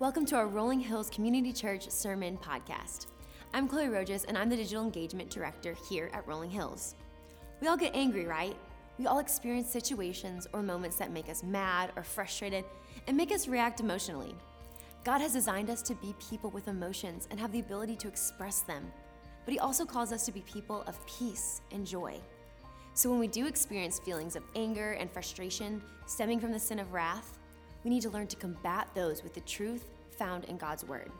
Welcome to our Rolling Hills Community Church Sermon Podcast. I'm Chloe Rojas, and I'm the Digital Engagement Director here at Rolling Hills. We all get angry, right? We all experience situations or moments that make us mad or frustrated and make us react emotionally. God has designed us to be people with emotions and have the ability to express them, but He also calls us to be people of peace and joy. So when we do experience feelings of anger and frustration stemming from the sin of wrath, we need to learn to combat those with the truth found in God's Word.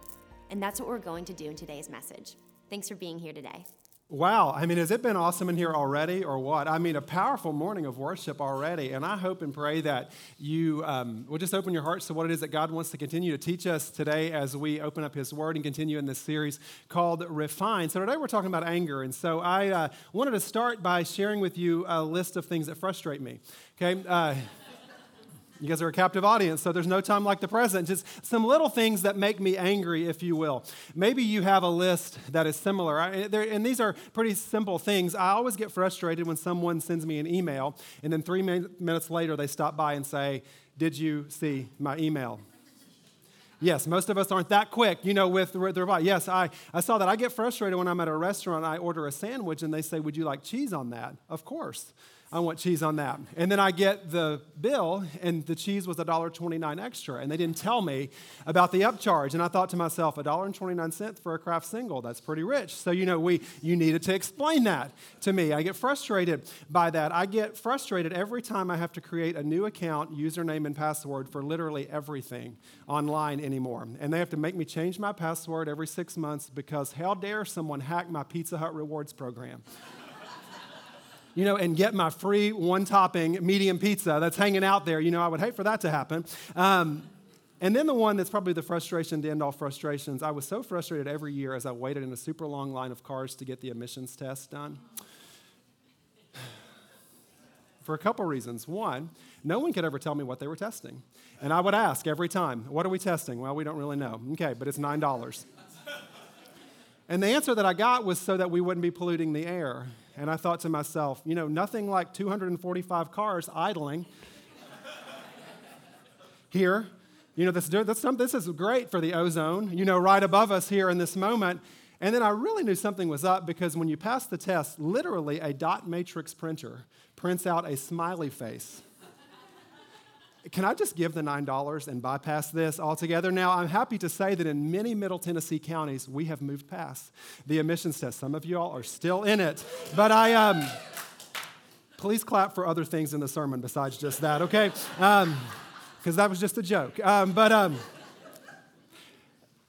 And that's what we're going to do in today's message. Thanks for being here today. Wow. I mean, has it been awesome in here already or what? I mean, a powerful morning of worship already. And I hope and pray that you um, will just open your hearts to what it is that God wants to continue to teach us today as we open up His Word and continue in this series called Refine. So today we're talking about anger. And so I uh, wanted to start by sharing with you a list of things that frustrate me. Okay? Uh, you guys are a captive audience, so there's no time like the present. Just some little things that make me angry, if you will. Maybe you have a list that is similar, and these are pretty simple things. I always get frustrated when someone sends me an email, and then three minutes later they stop by and say, Did you see my email? Yes, most of us aren't that quick, you know, with the reply. Yes, I, I saw that. I get frustrated when I'm at a restaurant, I order a sandwich, and they say, Would you like cheese on that? Of course. I want cheese on that. And then I get the bill, and the cheese was $1.29 extra. And they didn't tell me about the upcharge. And I thought to myself, $1.29 for a Kraft single, that's pretty rich. So, you know, we, you needed to explain that to me. I get frustrated by that. I get frustrated every time I have to create a new account, username, and password for literally everything online anymore. And they have to make me change my password every six months because how dare someone hack my Pizza Hut rewards program? You know, and get my free one topping medium pizza that's hanging out there. You know, I would hate for that to happen. Um, and then the one that's probably the frustration to end all frustrations. I was so frustrated every year as I waited in a super long line of cars to get the emissions test done. For a couple reasons. One, no one could ever tell me what they were testing. And I would ask every time, What are we testing? Well, we don't really know. Okay, but it's $9. And the answer that I got was so that we wouldn't be polluting the air. And I thought to myself, you know, nothing like 245 cars idling here. You know, this, this, this is great for the ozone, you know, right above us here in this moment. And then I really knew something was up because when you pass the test, literally a dot matrix printer prints out a smiley face can I just give the $9 and bypass this altogether? Now, I'm happy to say that in many Middle Tennessee counties, we have moved past the emissions test. Some of you all are still in it. But I, um, please clap for other things in the sermon besides just that, okay? Um, because um, that was just a joke. Um, but, um,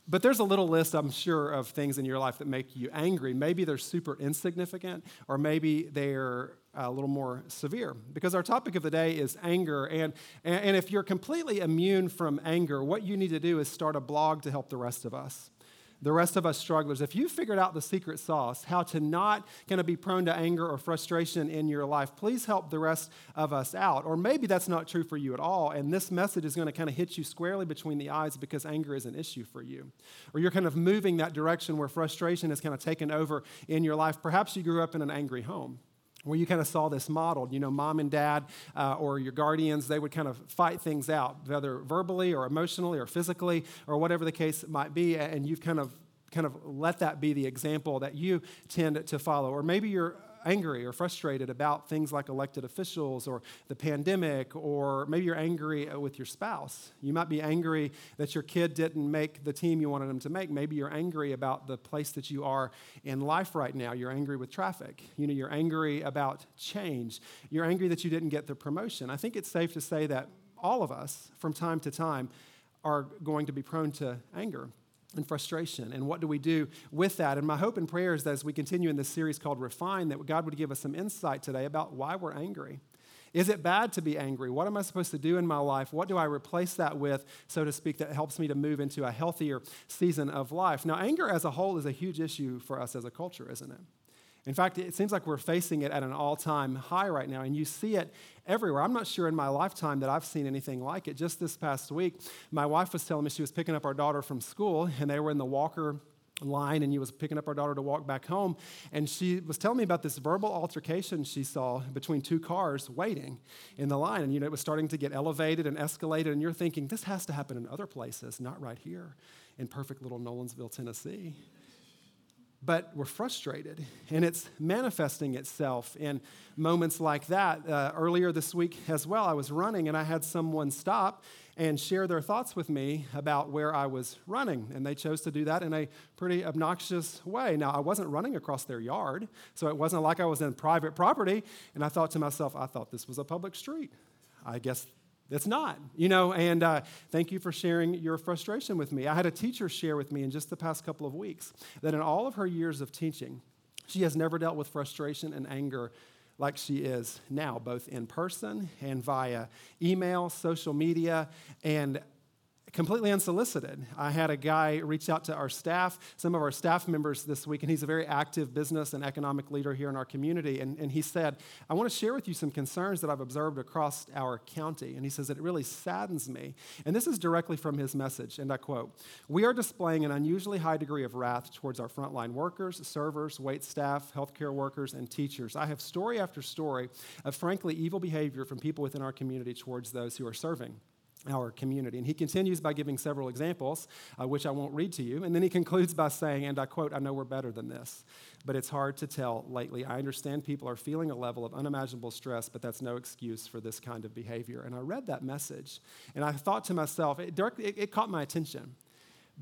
but there's a little list, I'm sure, of things in your life that make you angry. Maybe they're super insignificant, or maybe they're a little more severe because our topic of the day is anger. And, and if you're completely immune from anger, what you need to do is start a blog to help the rest of us. The rest of us strugglers, if you figured out the secret sauce, how to not kind of be prone to anger or frustration in your life, please help the rest of us out. Or maybe that's not true for you at all, and this message is going to kind of hit you squarely between the eyes because anger is an issue for you. Or you're kind of moving that direction where frustration has kind of taken over in your life. Perhaps you grew up in an angry home where you kind of saw this modeled. You know, mom and dad uh, or your guardians, they would kind of fight things out, whether verbally or emotionally or physically or whatever the case might be, and you've kind of kind of let that be the example that you tend to follow. Or maybe you're angry or frustrated about things like elected officials or the pandemic, or maybe you're angry uh, with your spouse. You might be angry that your kid didn't make the team you wanted them to make. Maybe you're angry about the place that you are in life right now. You're angry with traffic. You know, you're angry about change. You're angry that you didn't get the promotion. I think it's safe to say that all of us, from time to time, are going to be prone to anger and frustration. And what do we do with that? And my hope and prayer is that as we continue in this series called Refine, that God would give us some insight today about why we're angry. Is it bad to be angry? What am I supposed to do in my life? What do I replace that with, so to speak, that helps me to move into a healthier season of life? Now, anger as a whole is a huge issue for us as a culture, isn't it? In fact, it seems like we're facing it at an all time high right now, and you see it everywhere. I'm not sure in my lifetime that I've seen anything like it. Just this past week, my wife was telling me she was picking up our daughter from school, and they were in the Walker line and you was picking up our daughter to walk back home and she was telling me about this verbal altercation she saw between two cars waiting in the line and you know it was starting to get elevated and escalated and you're thinking this has to happen in other places not right here in perfect little nolensville tennessee but we're frustrated and it's manifesting itself in moments like that uh, earlier this week as well i was running and i had someone stop and share their thoughts with me about where I was running. And they chose to do that in a pretty obnoxious way. Now, I wasn't running across their yard, so it wasn't like I was in private property. And I thought to myself, I thought this was a public street. I guess it's not, you know, and uh, thank you for sharing your frustration with me. I had a teacher share with me in just the past couple of weeks that in all of her years of teaching, she has never dealt with frustration and anger like she is now, both in person and via email, social media, and completely unsolicited. I had a guy reach out to our staff, some of our staff members this week, and he's a very active business and economic leader here in our community. And, and he said, I want to share with you some concerns that I've observed across our county. And he says, It really saddens me. And this is directly from his message, and I quote We are displaying an unusually high degree of wrath towards our frontline workers, servers, wait staff, healthcare workers, and teachers. I have story after story of frankly evil behavior from people within our community towards those who are serving our community. And he continues by giving several examples, uh, which I won't read to you. And then he concludes by saying, and I quote, I know we're better than this, but it's hard to tell lately. I understand people are feeling a level of unimaginable stress, but that's no excuse for this kind of behavior. And I read that message, and I thought to myself, it, it, it caught my attention.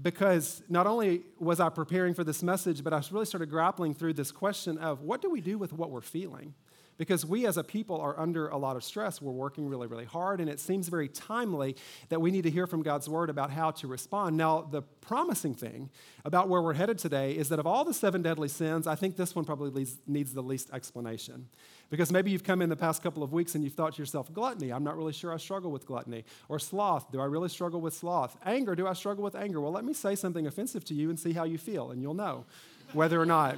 Because not only was I preparing for this message, but I really started grappling through this question of what do we do with what we're feeling? Because we as a people are under a lot of stress. We're working really, really hard, and it seems very timely that we need to hear from God's word about how to respond. Now, the promising thing about where we're headed today is that of all the seven deadly sins, I think this one probably needs the least explanation. Because maybe you've come in the past couple of weeks and you've thought to yourself, gluttony, I'm not really sure I struggle with gluttony. Or sloth, do I really struggle with sloth? Anger, do I struggle with anger? Well, let me say something offensive to you and see how you feel, and you'll know whether or not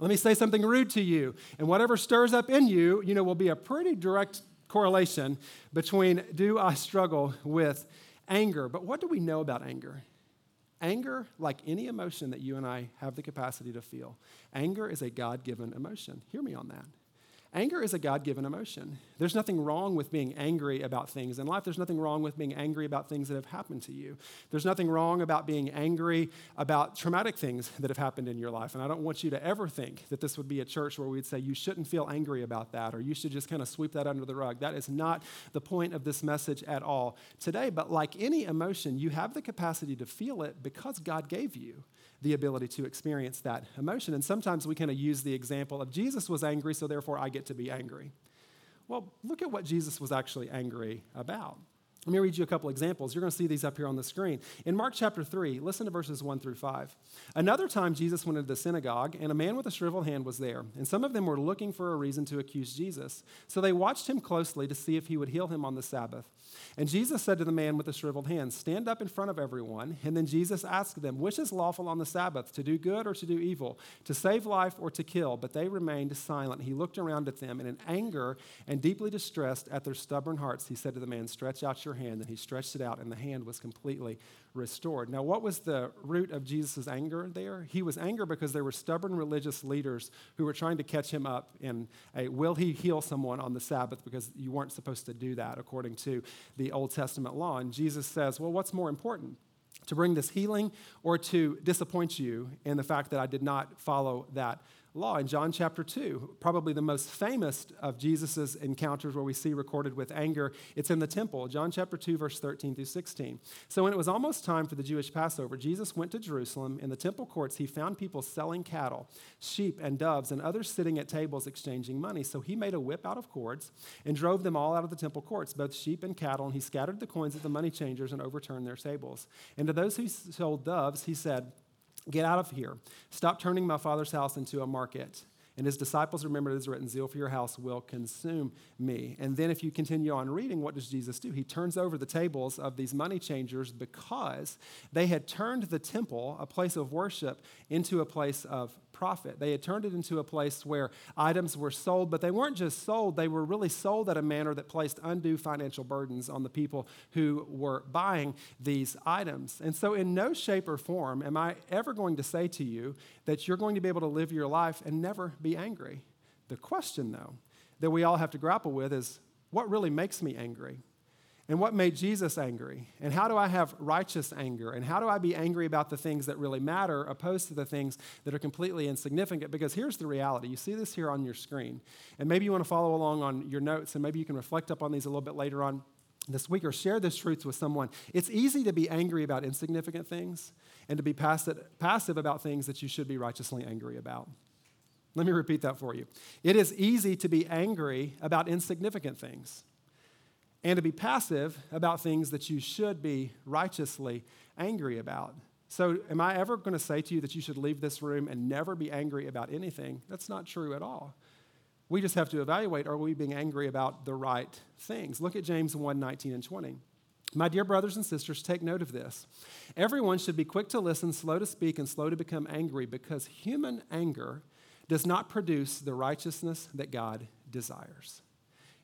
let me say something rude to you. And whatever stirs up in you, you know, will be a pretty direct correlation between do I struggle with anger? But what do we know about anger? Anger, like any emotion that you and I have the capacity to feel, anger is a God given emotion. Hear me on that. Anger is a God given emotion. There's nothing wrong with being angry about things in life. There's nothing wrong with being angry about things that have happened to you. There's nothing wrong about being angry about traumatic things that have happened in your life. And I don't want you to ever think that this would be a church where we'd say you shouldn't feel angry about that or you should just kind of sweep that under the rug. That is not the point of this message at all today. But like any emotion, you have the capacity to feel it because God gave you the ability to experience that emotion. And sometimes we kind of use the example of Jesus was angry, so therefore I get to be angry. Well, look at what Jesus was actually angry about. Let me read you a couple examples. You're going to see these up here on the screen. In Mark chapter 3, listen to verses 1 through 5. Another time, Jesus went into the synagogue, and a man with a shriveled hand was there. And some of them were looking for a reason to accuse Jesus. So they watched him closely to see if he would heal him on the Sabbath. And Jesus said to the man with the shriveled hand, Stand up in front of everyone. And then Jesus asked them, Which is lawful on the Sabbath, to do good or to do evil, to save life or to kill? But they remained silent. He looked around at them, and in anger and deeply distressed at their stubborn hearts, he said to the man, Stretch out your hand. And he stretched it out, and the hand was completely restored. Now, what was the root of Jesus' anger there? He was angry because there were stubborn religious leaders who were trying to catch him up in a will he heal someone on the Sabbath because you weren't supposed to do that according to the Old Testament law. And Jesus says, well, what's more important? To bring this healing or to disappoint you in the fact that I did not follow that law. In John chapter 2, probably the most famous of Jesus' encounters where we see recorded with anger, it's in the temple, John chapter 2, verse 13 through 16. So when it was almost time for the Jewish Passover, Jesus went to Jerusalem. In the temple courts, he found people selling cattle, sheep, and doves, and others sitting at tables exchanging money. So he made a whip out of cords and drove them all out of the temple courts, both sheep and cattle, and he scattered the coins of the money changers and overturned their tables. And to those who sold doves, he said, Get out of here. Stop turning my father's house into a market. And his disciples remembered it is written, Zeal for your house will consume me. And then, if you continue on reading, what does Jesus do? He turns over the tables of these money changers because they had turned the temple, a place of worship, into a place of profit. They had turned it into a place where items were sold, but they weren't just sold, they were really sold at a manner that placed undue financial burdens on the people who were buying these items. And so, in no shape or form am I ever going to say to you that you're going to be able to live your life and never be angry. The question, though, that we all have to grapple with is what really makes me angry? And what made Jesus angry? And how do I have righteous anger? And how do I be angry about the things that really matter opposed to the things that are completely insignificant? Because here's the reality. You see this here on your screen. And maybe you want to follow along on your notes, and maybe you can reflect up on these a little bit later on this week or share this truth with someone. It's easy to be angry about insignificant things and to be passive about things that you should be righteously angry about. Let me repeat that for you. It is easy to be angry about insignificant things and to be passive about things that you should be righteously angry about. So, am I ever going to say to you that you should leave this room and never be angry about anything? That's not true at all. We just have to evaluate are we being angry about the right things? Look at James 1 19 and 20. My dear brothers and sisters, take note of this. Everyone should be quick to listen, slow to speak, and slow to become angry because human anger does not produce the righteousness that God desires.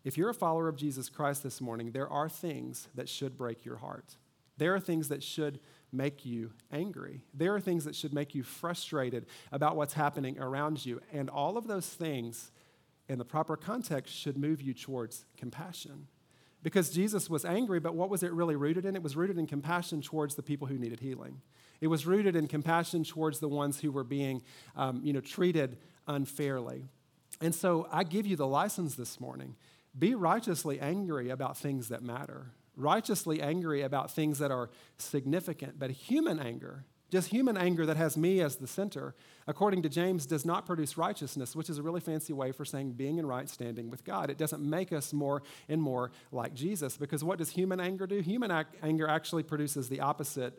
If you're a follower of Jesus Christ this morning, there are things that should break your heart. There are things that should make you angry. There are things that should make you frustrated about what's happening around you. And all of those things, in the proper context, should move you towards compassion. Because Jesus was angry, but what was it really rooted in? It was rooted in compassion towards the people who needed healing. It was rooted in compassion towards the ones who were being um, you know, treated unfairly. And so I give you the license this morning be righteously angry about things that matter, righteously angry about things that are significant. But human anger, just human anger that has me as the center, according to James, does not produce righteousness, which is a really fancy way for saying being in right standing with God. It doesn't make us more and more like Jesus, because what does human anger do? Human ac- anger actually produces the opposite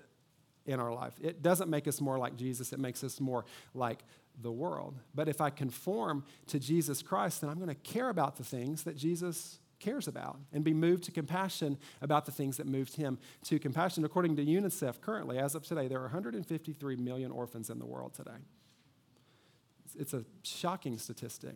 in our life. It doesn't make us more like Jesus, it makes us more like the world. But if I conform to Jesus Christ, then I'm going to care about the things that Jesus cares about and be moved to compassion about the things that moved him to compassion. According to UNICEF, currently, as of today, there are 153 million orphans in the world today. It's a shocking statistic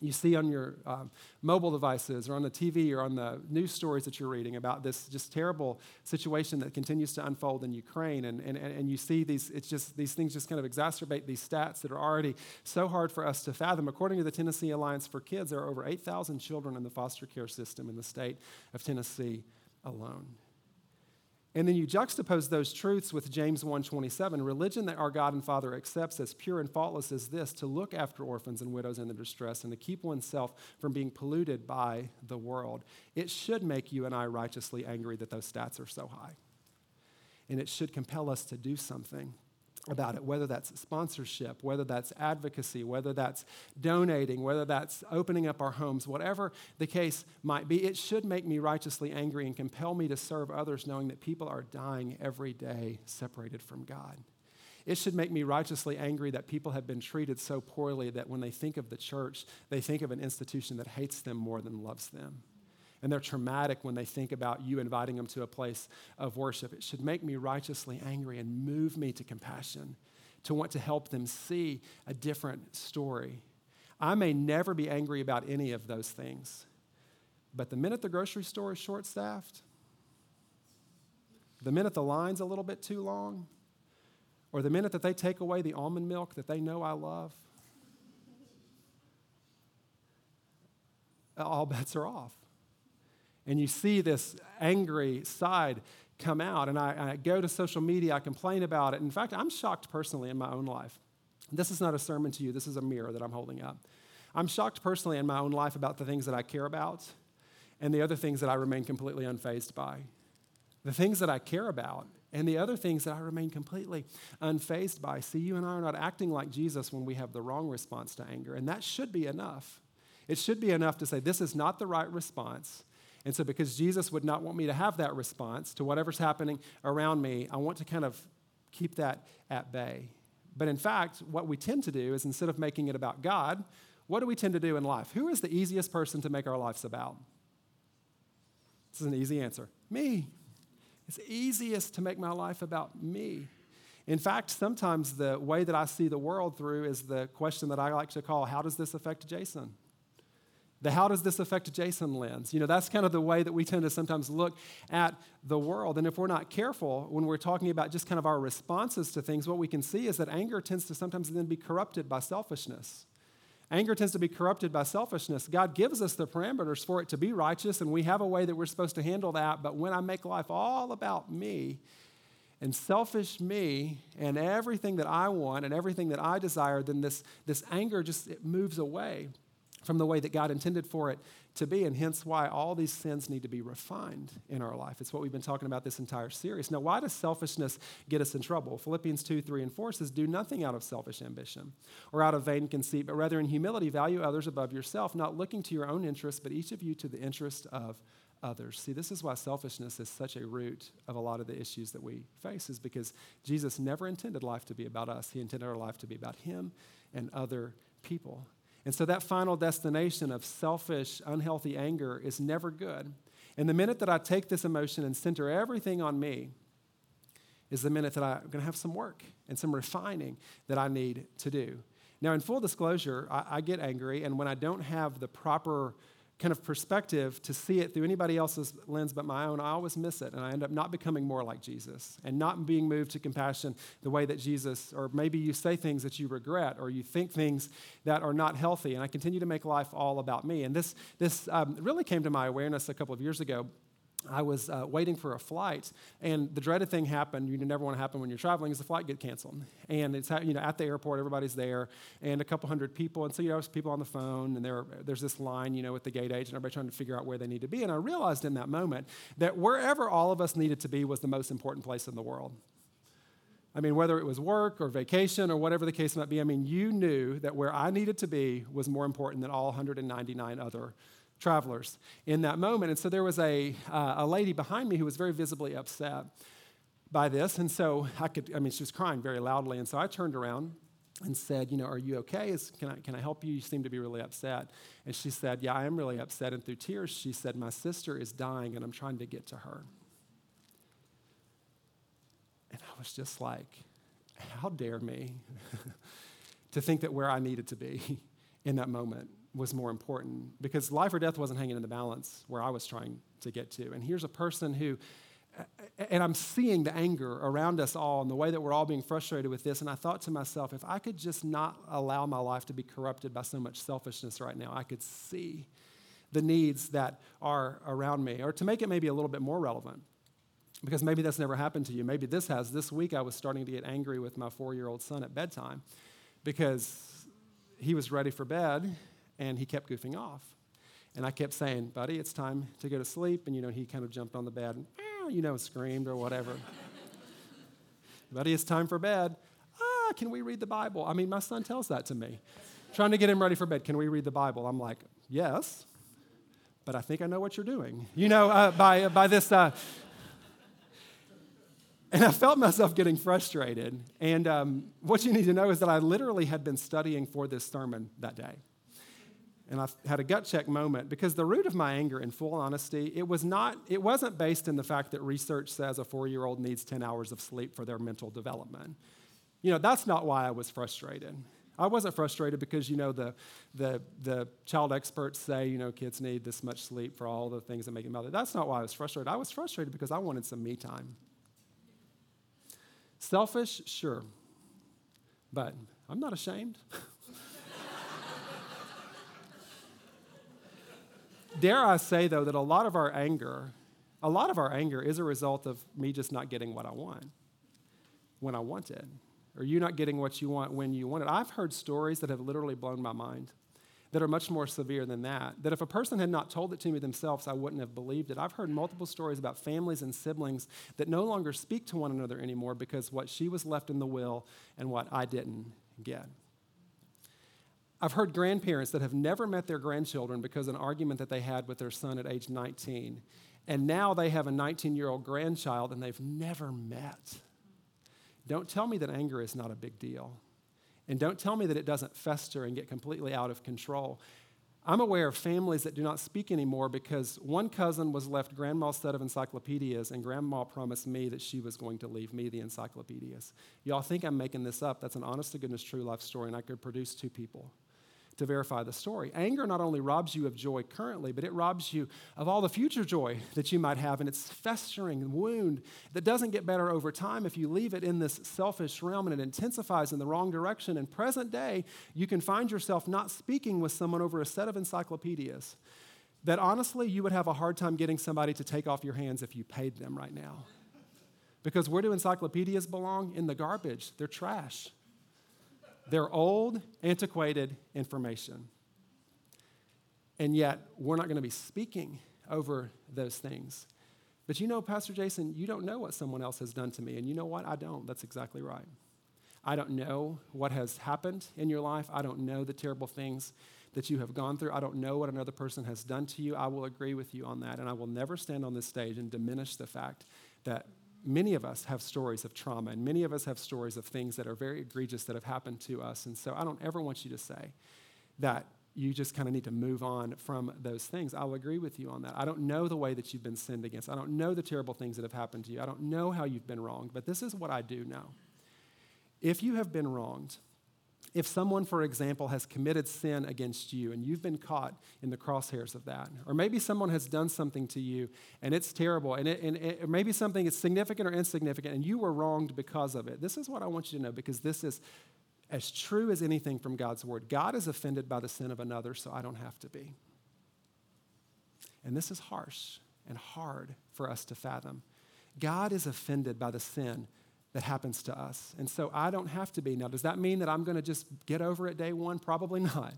you see on your um, mobile devices or on the TV or on the news stories that you're reading about this just terrible situation that continues to unfold in Ukraine. And, and, and you see these, it's just, these things just kind of exacerbate these stats that are already so hard for us to fathom. According to the Tennessee Alliance for Kids, there are over 8,000 children in the foster care system in the state of Tennessee alone. And then you juxtapose those truths with James 1:27, religion that our God and Father accepts as pure and faultless as this, to look after orphans and widows in their distress and to keep oneself from being polluted by the world. It should make you and I righteously angry that those stats are so high. And it should compel us to do something about it, whether that's sponsorship, whether that's advocacy, whether that's donating, whether that's opening up our homes, whatever the case might be, it should make me righteously angry and compel me to serve others knowing that people are dying every day separated from God. It should make me righteously angry that people have been treated so poorly that when they think of the church, they think of an institution that hates them more than loves them and they're traumatic when they think about you inviting them to a place of worship. It should make me righteously angry and move me to compassion, to want to help them see a different story. I may never be angry about any of those things, but the minute the grocery store is short staffed, the minute the line's a little bit too long, or the minute that they take away the almond milk that they know I love, all bets are off and you see this angry side come out. And I, I, go to social media, I complain about it. In fact, I'm shocked personally in my own life. This is not a sermon to you, this is a mirror that I'm holding up. I'm shocked personally in my own life about the things that I care about and the other things that I remain completely unfazed by. The things that I care about and the other things that I remain completely unfazed by. See, you and I are not acting like Jesus when we have the wrong response to anger, and that should be enough. It should be enough to say, This is not the right response. And so, because Jesus would not want me to have that response to whatever's happening around me, I want to kind of keep that at bay. But in fact, what we tend to do is instead of making it about God, what do we tend to do in life? Who is the easiest person to make our lives about? This is an easy answer me. It's easiest to make my life about me. In fact, sometimes the way that I see the world through is the question that I like to call how does this affect Jason? The how does this affect Jason lens? You know, that's kind of the way that we tend to sometimes look at the world. And if we're not careful when we're talking about just kind of our responses to things, what we can see is that anger tends to sometimes then be corrupted by selfishness. Anger tends to be corrupted by selfishness. God gives us the parameters for it to be righteous, and we have a way that we're supposed to handle that. But when I make life all about me and selfish me and everything that I want and everything that I desire, then this, this anger just it moves away from the way that God intended for it to be, and hence why all these sins need to be refined in our life. It's what we've been talking about this entire series. Now, why does selfishness get us in trouble? Philippians 2, 3, and 4 says, Do nothing out of selfish ambition or out of vain conceit, but rather in humility value others above yourself, not looking to your own interests, but each of you to the interest of others. See, this is why selfishness is such a root of a lot of the issues that we face, is because Jesus never intended life to be about us. He intended our life to be about Him and other people. And so that final destination of selfish, unhealthy anger is never good. And the minute that I take this emotion and center everything on me is the minute that I'm going to have some work and some refining that I need to do. Now, in full disclosure, I, I get angry, and when I don't have the proper kind of perspective to see it through anybody else's lens but my own, I always miss it. And I end up not becoming more like Jesus and not being moved to compassion the way that Jesus, or maybe you say things that you regret or you think things that are not healthy. And I continue to make life all about me. And this, this um, really came to my awareness a couple of years ago. I was uh, waiting for a flight, and the dreaded thing happened. You never want to happen when you're traveling is the flight get canceled, and it's you know at the airport, everybody's there, and a couple hundred people, and so you know there's people on the phone, and there, there's this line you know with the gate agent, everybody trying to figure out where they need to be, and I realized in that moment that wherever all of us needed to be was the most important place in the world. I mean, whether it was work or vacation or whatever the case might be, I mean, you knew that where I needed to be was more important than all 199 other travelers in that moment. And so there was a, uh, a lady behind me who was very visibly upset by this. And so I could, I mean, she was crying very loudly. And so I turned around and said, You know, are you okay? Is, can, I, can I help you? You seem to be really upset. And she said, Yeah, I am really upset. And through tears, she said, My sister is dying and I'm trying to get to her. And I was just like, How dare me to think that where I needed to be in that moment was more important because life or death wasn't hanging in the balance where I was trying to get to. And here's a person who, and I'm seeing the anger around us all and the way that we're all being frustrated with this. And I thought to myself, if I could just not allow my life to be corrupted by so much selfishness right now, I could see the needs that are around me. Or to make it maybe a little bit more relevant, because maybe that's never happened to you. Maybe this has. This week I was starting to get angry with my four year old son at bedtime because he was ready for bed and he kept goofing off. And I kept saying, buddy, it's time to go to sleep. And, you know, he kind of jumped on the bed and, you know, screamed or whatever. buddy, it's time for bed. Ah, can we read the Bible? I mean, my son tells that to me. Trying to get him ready for bed. Can we read the Bible? I'm like, yes, but I think I know what you're doing. You know, uh, by, by this. Uh, and I felt myself getting frustrated. And um, what you need to know is that I literally had been studying for this sermon that day and I had a gut check moment because the root of my anger, in full honesty, it was not, it wasn't based in the fact that research says a four-year-old needs 10 hours of sleep for their mental development. You know, that's not why I was frustrated. I wasn't frustrated because, you know, the, the, the child experts say, you know, kids need this much sleep for all the things that make them mother. That's not why I was frustrated. I was frustrated because I wanted some me time. Selfish, sure. But I'm not ashamed. Dare I say, though, that a lot of our anger, a lot of our anger is a result of me just not getting what I want when I want it, or you not getting what you want when you want it. I've heard stories that have literally blown my mind that are much more severe than that. That if a person had not told it to me themselves, I wouldn't have believed it. I've heard multiple stories about families and siblings that no longer speak to one another anymore because what she was left in the will and what I didn't get. I've heard grandparents that have never met their grandchildren because an argument that they had with their son at age 19. And now they have a 19 year old grandchild and they've never met. Don't tell me that anger is not a big deal. And don't tell me that it doesn't fester and get completely out of control. I'm aware of families that do not speak anymore because one cousin was left grandma's set of encyclopedias, and grandma promised me that she was going to leave me the encyclopedias. Y'all think I'm making this up. That's an honest to goodness true life story, and I could produce two people to verify the story. Anger not only robs you of joy currently, but it robs you of all the future joy that you might have. And it's festering wound that doesn't get better over time if you leave it in this selfish realm and it intensifies in the wrong direction. In present day, you can find yourself not speaking with someone over a set of encyclopedias that honestly you would have a hard time getting somebody to take off your hands if you paid them right now. Because where do encyclopedias belong? In the garbage. They're trash. They're old, antiquated information. And yet, we're not going to be speaking over those things. But you know, Pastor Jason, you don't know what someone else has done to me. And you know what? I don't. That's exactly right. I don't know what has happened in your life. I don't know the terrible things that you have gone through. I don't know what another person has done to you. I will agree with you on that. And I will never stand on this stage and diminish the fact that many of us have stories of trauma, and many of us have stories of things that are very egregious that have happened to us. And so I don't ever want you to say that you just kind of need to move on from those things. I'll agree with you on that. I don't know the way that you've been sinned against. I don't know the terrible things that have happened to you. I don't know how you've been wronged, but this is what I do know. If you have been wronged, if someone, for example, has committed sin against you and you've been caught in the crosshairs of that, or maybe someone has done something to you and it's terrible, and, it, and it, maybe something is significant or insignificant and you were wronged because of it, this is what I want you to know because this is as true as anything from God's word. God is offended by the sin of another, so I don't have to be. And this is harsh and hard for us to fathom. God is offended by the sin that happens to us. And so I don't have to be. Now, does that mean that I'm going to just get over it day one? Probably not.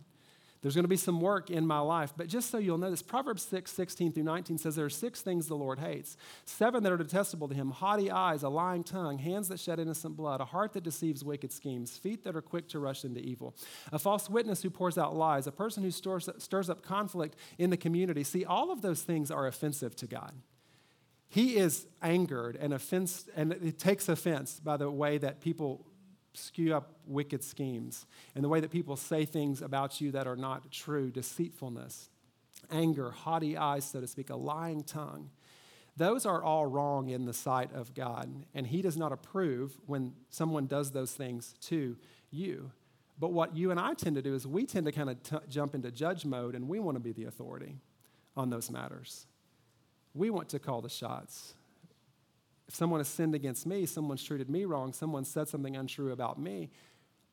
There's going to be some work in my life. But just so you'll know this, Proverbs 6, 16 through 19 says there are six things the Lord hates seven that are detestable to him haughty eyes, a lying tongue, hands that shed innocent blood, a heart that deceives wicked schemes, feet that are quick to rush into evil, a false witness who pours out lies, a person who stirs, stirs up conflict in the community. See, all of those things are offensive to God. He is angered and offense, and it takes offense by the way that people skew up wicked schemes and the way that people say things about you that are not true, deceitfulness, anger, haughty eyes, so to speak, a lying tongue. Those are all wrong in the sight of God, and He does not approve when someone does those things to you. But what you and I tend to do is we tend to kind of t- jump into judge mode, and we want to be the authority on those matters. We want to call the shots. If someone has sinned against me, someone's treated me wrong, someone said something untrue about me,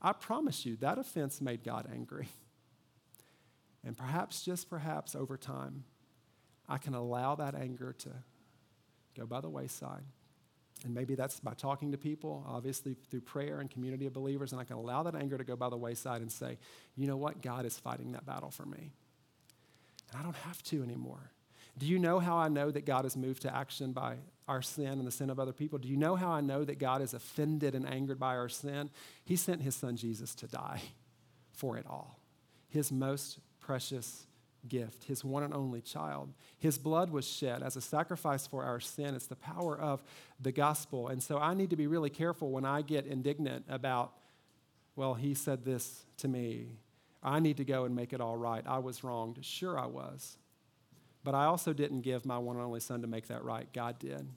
I promise you that offense made God angry. And perhaps, just perhaps, over time, I can allow that anger to go by the wayside. And maybe that's by talking to people, obviously through prayer and community of believers, and I can allow that anger to go by the wayside and say, you know what? God is fighting that battle for me. And I don't have to anymore. Do you know how I know that God is moved to action by our sin and the sin of other people? Do you know how I know that God is offended and angered by our sin? He sent his son Jesus to die for it all. His most precious gift, his one and only child. His blood was shed as a sacrifice for our sin. It's the power of the gospel. And so I need to be really careful when I get indignant about, well, he said this to me. I need to go and make it all right. I was wronged. Sure, I was. But I also didn't give my one and only son to make that right. God did.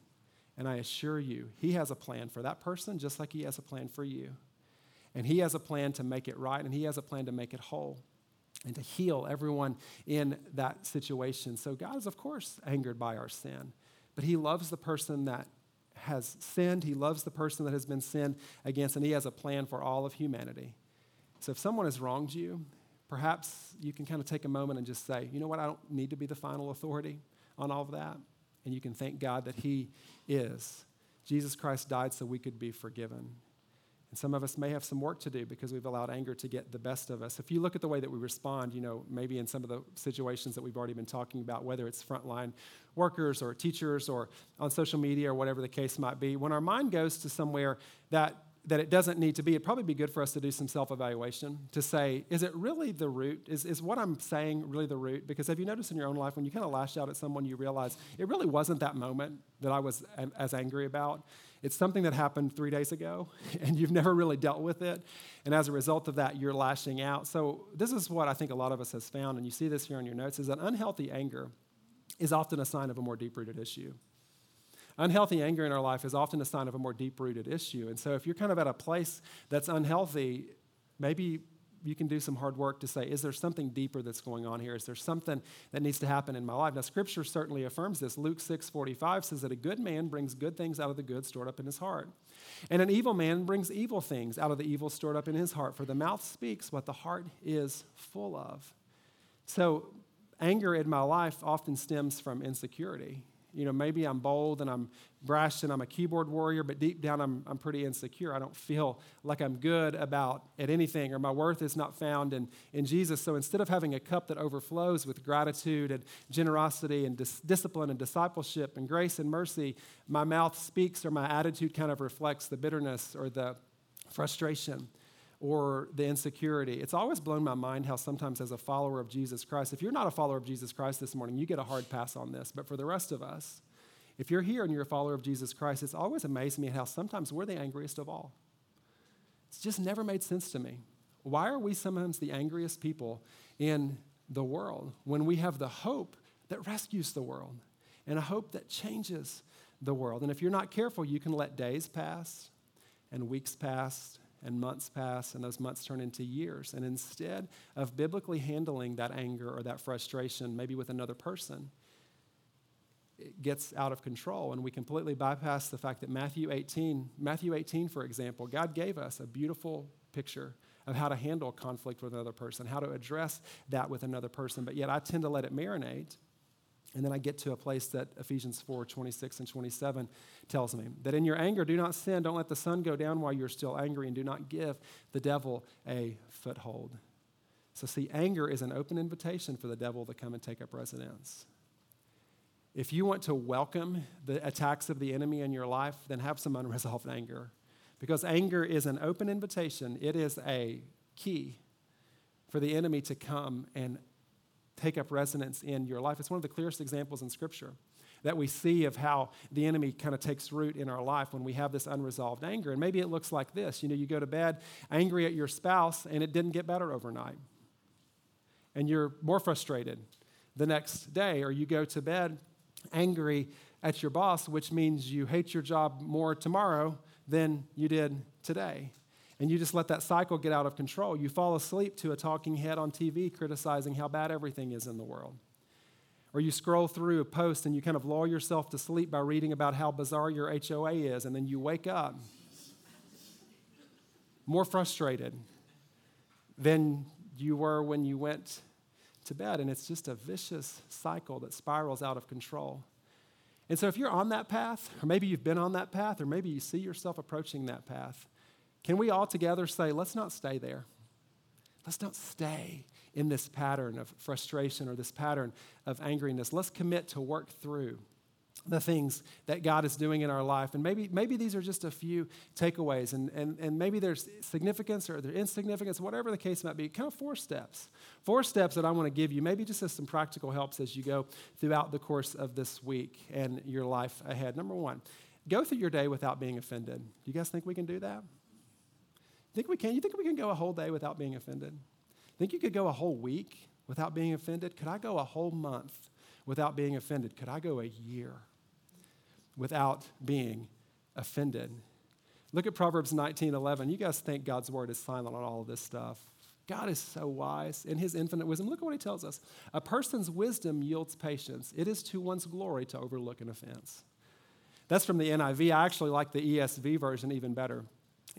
And I assure you, He has a plan for that person just like He has a plan for you. And He has a plan to make it right, and He has a plan to make it whole and to heal everyone in that situation. So God is, of course, angered by our sin, but He loves the person that has sinned. He loves the person that has been sinned against, and He has a plan for all of humanity. So if someone has wronged you, perhaps you can kind of take a moment and just say, you know what, I don't need to be the final authority on all of that. And you can thank God that He is. Jesus Christ died so we could be forgiven. And some of us may have some work to do because we've allowed anger to get the best of us. If you look at the way that we respond, you know, maybe in some of the situations that we've already been talking about, whether it's frontline workers or teachers or on social media or whatever the case might be, when our mind goes to somewhere that that it doesn't need to be, it'd probably be good for us to do some self evaluation to say, is it really the root? Is, is what I'm saying really the root? Because have you noticed in your own life when you kind of lash out at someone, you realize it really wasn't that moment that I was as angry about? it's something that happened three days ago and you've never really dealt with it. And as a result of that, you're lashing out. So, this is what I think a lot of us has found, and you see this here in your notes, is that unhealthy anger is often a sign of a more deep rooted issue. Unhealthy anger in our life is often a sign of a more deep rooted issue. And so, if you're kind of at a place that's unhealthy, maybe you can do some hard work to say, is there something deeper that's going on here? Is there something that needs to happen in my life? Now, Scripture certainly affirms this. Luke 6 45 says that a good man brings good things out of the good stored up in his heart. And an evil man brings evil things out of the evil stored up in his heart. For the mouth speaks what the heart is full of. So, anger in my life often stems from insecurity you know, maybe I'm bold and I'm brash and I'm a keyboard warrior, but deep down I'm, I'm pretty insecure. I don't feel like I'm good about at anything or my worth is not found in, in Jesus. So instead of having a cup that overflows with gratitude and generosity and dis- discipline and discipleship and grace and mercy, my mouth speaks or my attitude kind of reflects the bitterness or the frustration or the insecurity. It's always blown my mind how sometimes, as a follower of Jesus Christ, if you're not a follower of Jesus Christ this morning, you get a hard pass on this. But for the rest of us, if you're here and you're a follower of Jesus Christ, it's always amazed me how sometimes we're the angriest of all. It's just never made sense to me. Why are we sometimes the angriest people in the world when we have the hope that rescues the world and a hope that changes the world? And if you're not careful, you can let days pass and weeks pass and months pass, and those months turn into years. And instead of biblically handling that anger or that frustration, maybe with another person, it gets out of control, and we completely bypass the fact that Matthew 18, Matthew 18, for example, God gave us a beautiful picture of how to handle conflict with another person, how to address that with another person, but yet I tend to let it marinate and then I get to a place that Ephesians 4 26 and 27 tells me that in your anger, do not sin. Don't let the sun go down while you're still angry, and do not give the devil a foothold. So, see, anger is an open invitation for the devil to come and take up residence. If you want to welcome the attacks of the enemy in your life, then have some unresolved anger. Because anger is an open invitation, it is a key for the enemy to come and take up resonance in your life. It's one of the clearest examples in Scripture that we see of how the enemy kind of takes root in our life when we have this unresolved anger. And maybe it looks like this you know, you go to bed angry at your spouse and it didn't get better overnight. And you're more frustrated the next day, or you go to bed angry at your boss, which means you hate your job more tomorrow than you did today and you just let that cycle get out of control. You fall asleep to a talking head on TV criticizing how bad everything is in the world. Or you scroll through a post and you kind of lull yourself to sleep by reading about how bizarre your HOA is, and then you wake up more frustrated than you were when you went to bed. And it's just a vicious cycle that spirals out of control. And so, if you're on that path, or maybe you've been on that path, or maybe you see yourself approaching that path, can we all together say, let's not stay there? Let's not stay in this pattern of frustration or this pattern of angriness. Let's commit to work through the things that God is doing in our life. And maybe, maybe these are just a few takeaways, and, and, and maybe there's significance or there's insignificance, whatever the case might be. Kind of four steps. Four steps that I want to give you, maybe just as some practical helps as you go throughout the course of this week and your life ahead. Number one, go through your day without being offended. Do you guys think we can do that? Think we can? You think we can go a whole day without being offended? Think you could go a whole week without being offended? Could I go a whole month without being offended? Could I go a year without being offended? Look at Proverbs 19 11. You guys think God's word is silent on all of this stuff. God is so wise in his infinite wisdom. Look at what he tells us. A person's wisdom yields patience. It is to one's glory to overlook an offense. That's from the NIV. I actually like the ESV version even better.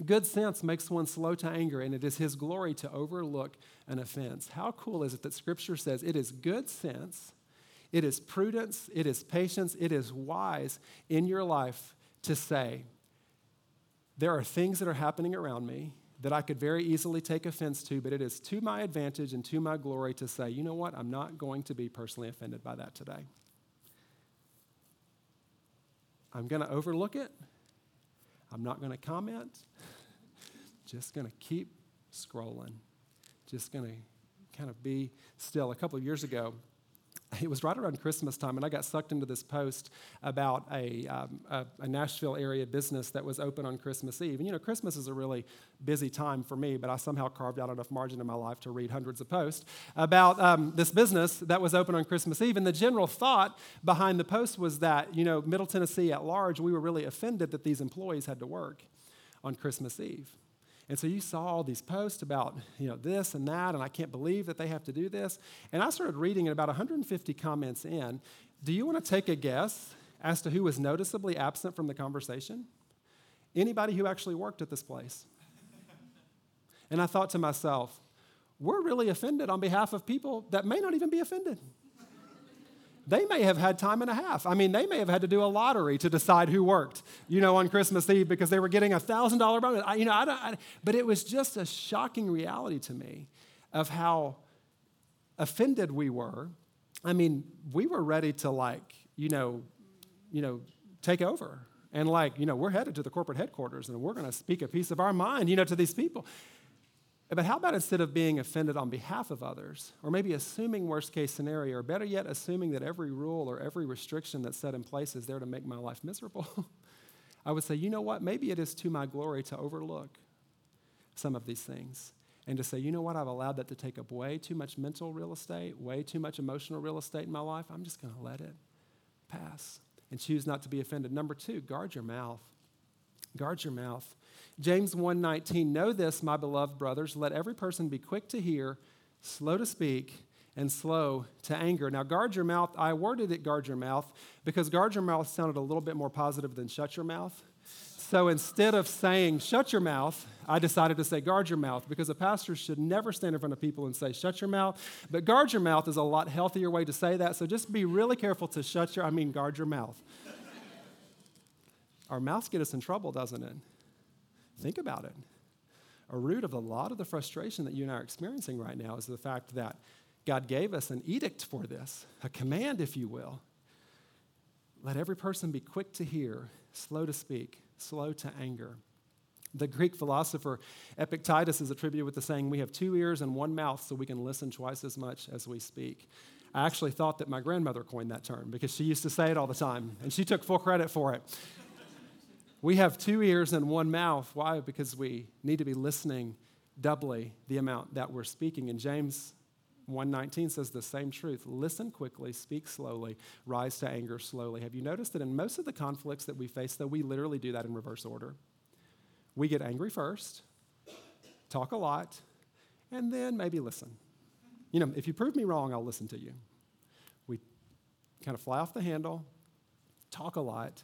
Good sense makes one slow to anger, and it is his glory to overlook an offense. How cool is it that Scripture says it is good sense, it is prudence, it is patience, it is wise in your life to say, There are things that are happening around me that I could very easily take offense to, but it is to my advantage and to my glory to say, You know what? I'm not going to be personally offended by that today. I'm going to overlook it. I'm not going to comment. Just going to keep scrolling. Just going to kind of be still. A couple of years ago, it was right around Christmas time, and I got sucked into this post about a, um, a, a, Nashville area business that was open on Christmas Eve. And you know, Christmas is a really busy time for me, but I somehow carved out enough margin in my life to read hundreds of posts about um, this business that was open on Christmas Eve. And the general thought behind the post was that, you know, Middle Tennessee at large, we were really offended that these employees had to work on Christmas Eve. And so you saw all these posts about, you know, this and that, and I can't believe that they have to do this. And I started reading, and about 150 comments in, do you want to take a guess as to who was noticeably absent from the conversation? Anybody who actually worked at this place. and I thought to myself, we're really offended on behalf of people that may not even be offended they may have had time and a half. I mean, they may have had to do a lottery to decide who worked, you know, on Christmas Eve because they were getting a thousand dollar bonus. I, you know, I don't. I, but it was just a shocking reality to me of how offended we were. I mean, we were ready to like, you know, you know, take over and like, you know, we're headed to the corporate headquarters and we're going to speak a piece of our mind, you know, to these people. But how about instead of being offended on behalf of others, or maybe assuming worst case scenario, or better yet, assuming that every rule or every restriction that's set in place is there to make my life miserable, I would say, you know what? Maybe it is to my glory to overlook some of these things and to say, you know what? I've allowed that to take up way too much mental real estate, way too much emotional real estate in my life. I'm just going to let it pass and choose not to be offended. Number two, guard your mouth. Guard your mouth. James 1:19 Know this, my beloved brothers, let every person be quick to hear, slow to speak, and slow to anger. Now, guard your mouth. I worded it guard your mouth because guard your mouth sounded a little bit more positive than shut your mouth. So instead of saying shut your mouth, I decided to say guard your mouth because a pastor should never stand in front of people and say shut your mouth. But guard your mouth is a lot healthier way to say that. So just be really careful to shut your, I mean, guard your mouth. Our mouths get us in trouble, doesn't it? Think about it. A root of a lot of the frustration that you and I are experiencing right now is the fact that God gave us an edict for this, a command, if you will. Let every person be quick to hear, slow to speak, slow to anger. The Greek philosopher Epictetus is attributed with the saying, We have two ears and one mouth, so we can listen twice as much as we speak. I actually thought that my grandmother coined that term because she used to say it all the time, and she took full credit for it. We have two ears and one mouth. Why? Because we need to be listening doubly the amount that we're speaking. And James 119 says the same truth. Listen quickly, speak slowly, rise to anger slowly. Have you noticed that in most of the conflicts that we face, though, we literally do that in reverse order? We get angry first, talk a lot, and then maybe listen. You know, if you prove me wrong, I'll listen to you. We kind of fly off the handle, talk a lot,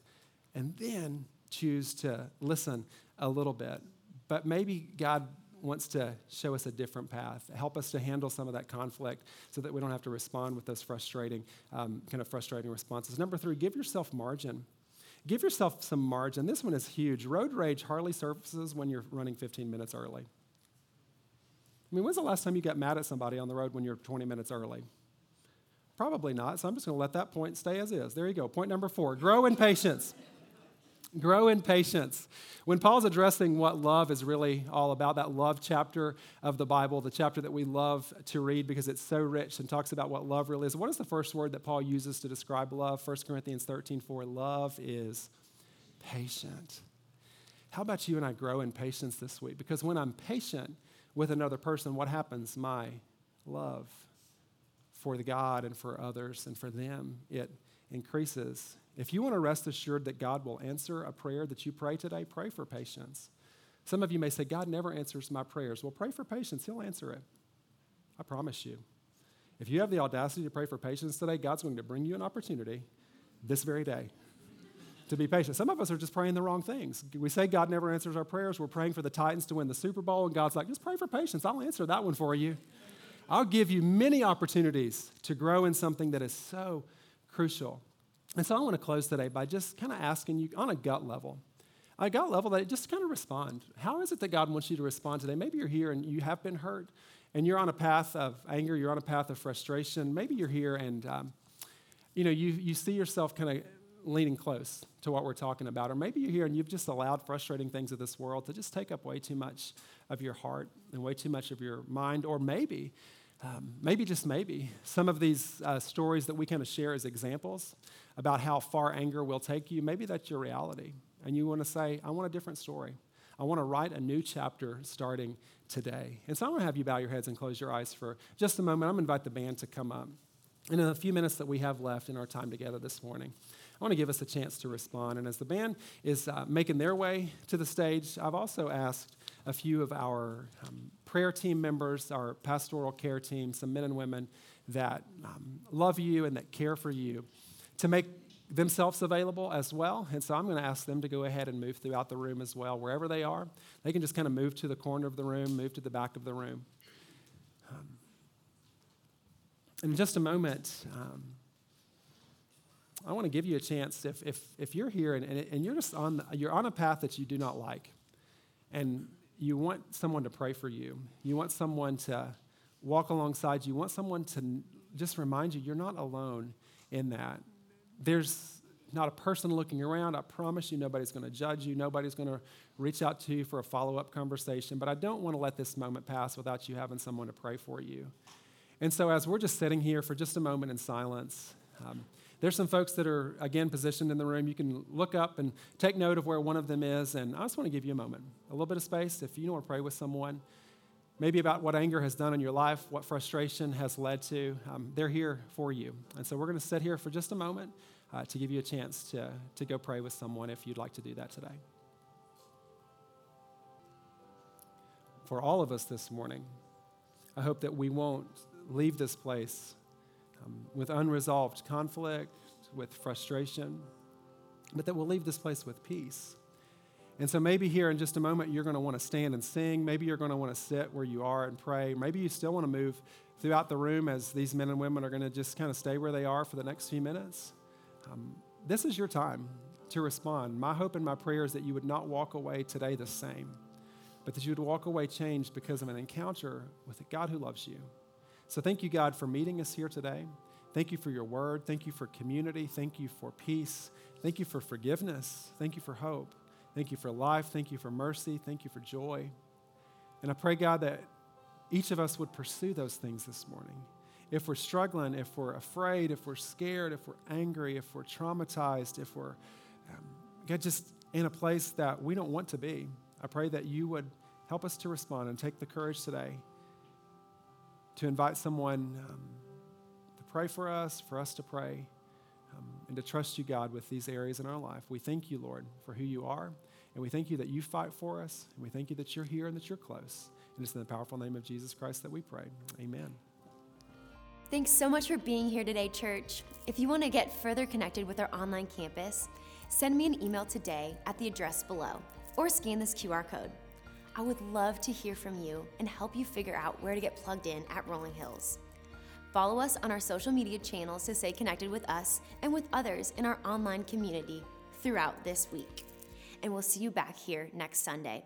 and then choose to listen a little bit. But maybe God wants to show us a different path, help us to handle some of that conflict so that we don't have to respond with those frustrating, um, kind of frustrating responses. Number three, give yourself margin. Give yourself some margin. This one is huge. Road rage hardly surfaces when you're running 15 minutes early. I mean, when's the last time you got mad at somebody on the road when you're 20 minutes early? Probably not, so I'm just going to let that point stay as is. There you go. Point number four grow in patience. Grow in patience. When Paul's addressing what love is really all about, that love chapter of the Bible, the chapter that we love to read because it's so rich and talks about what love really is, what is the first word that Paul uses to describe love? 1 Corinthians 13 4. Love is patient. How about you and I grow in patience this week? Because when I'm patient with another person, what happens? My love for the God and for others and for them, it increases if you want to rest assured that God will answer a prayer that you pray today, pray for patience. Some of you may say, God never answers my prayers. Well, pray for patience, He'll answer it. I promise you. If you have the audacity to pray for patience today, God's going to bring you an opportunity this very day to be patient. Some of us are just praying the wrong things. We say God never answers our prayers. We're praying for the Titans to win the Super Bowl, and God's like, just pray for patience. I'll answer that one for you. I'll give you many opportunities to grow in something that is so crucial. And so I want to close today by just kind of asking you on a gut level, a gut level, that just kind of respond. How is it that God wants you to respond today? Maybe you're here and you have been hurt and you're on a path of anger, you're on a path of frustration. Maybe you're here and um, you know you, you see yourself kind of leaning close to what we're talking about. Or maybe you're here and you've just allowed frustrating things of this world to just take up way too much of your heart and way too much of your mind. Or maybe um, maybe just maybe, some of these uh, stories that we kind of share as examples about how far anger will take you, maybe that's your reality. And you want to say, I want a different story. I want to write a new chapter starting today. And so I want to have you bow your heads and close your eyes for just a moment. I'm going to invite the band to come up. And In a few minutes that we have left in our time together this morning, I want to give us a chance to respond. And as the band is uh, making their way to the stage, I've also asked a few of our um, prayer team members, our pastoral care team, some men and women that um, love you and that care for you, to make themselves available as well. And so I'm going to ask them to go ahead and move throughout the room as well, wherever they are. They can just kind of move to the corner of the room, move to the back of the room. Um, in just a moment, um, I want to give you a chance if, if, if you're here and, and you're just on, you're on a path that you do not like, and you want someone to pray for you, you want someone to walk alongside you, you want someone to just remind you you're not alone in that. There's not a person looking around. I promise you, nobody's going to judge you. Nobody's going to reach out to you for a follow up conversation. But I don't want to let this moment pass without you having someone to pray for you. And so, as we're just sitting here for just a moment in silence, um, there's some folks that are, again, positioned in the room. You can look up and take note of where one of them is. And I just want to give you a moment, a little bit of space. If you want to pray with someone, maybe about what anger has done in your life, what frustration has led to, um, they're here for you. And so we're going to sit here for just a moment uh, to give you a chance to, to go pray with someone if you'd like to do that today. For all of us this morning, I hope that we won't leave this place um, with unresolved conflict, with frustration, but that we'll leave this place with peace. And so maybe here in just a moment, you're going to want to stand and sing. Maybe you're going to want to sit where you are and pray. Maybe you still want to move throughout the room as these men and women are going to just kind of stay where they are for the next few minutes. Um, this is your time to respond. My hope and my prayer is that you would not walk away today the same, but that you would walk away changed because of an encounter with a God who loves you. So thank you, God, for meeting us here today. Thank you for your word. Thank you for community. Thank you for peace. Thank you for forgiveness. Thank you for hope. Thank you for life. Thank you for mercy. Thank you for joy. And I pray, God, that each of us would pursue those things this morning. If we're struggling, if we're afraid, if we're scared, if we're angry, if we're traumatized, if we're um, God, just in a place that we don't want to be, I pray that you would help us to respond and take the courage today to invite someone um, to pray for us, for us to pray, um, and to trust you, God, with these areas in our life. We thank you, Lord, for who you are. And we thank you that you fight for us. And we thank you that you're here and that you're close. And it's in the powerful name of Jesus Christ that we pray. Amen. Thanks so much for being here today, church. If you want to get further connected with our online campus, send me an email today at the address below or scan this QR code. I would love to hear from you and help you figure out where to get plugged in at Rolling Hills. Follow us on our social media channels to stay connected with us and with others in our online community throughout this week. And we'll see you back here next Sunday.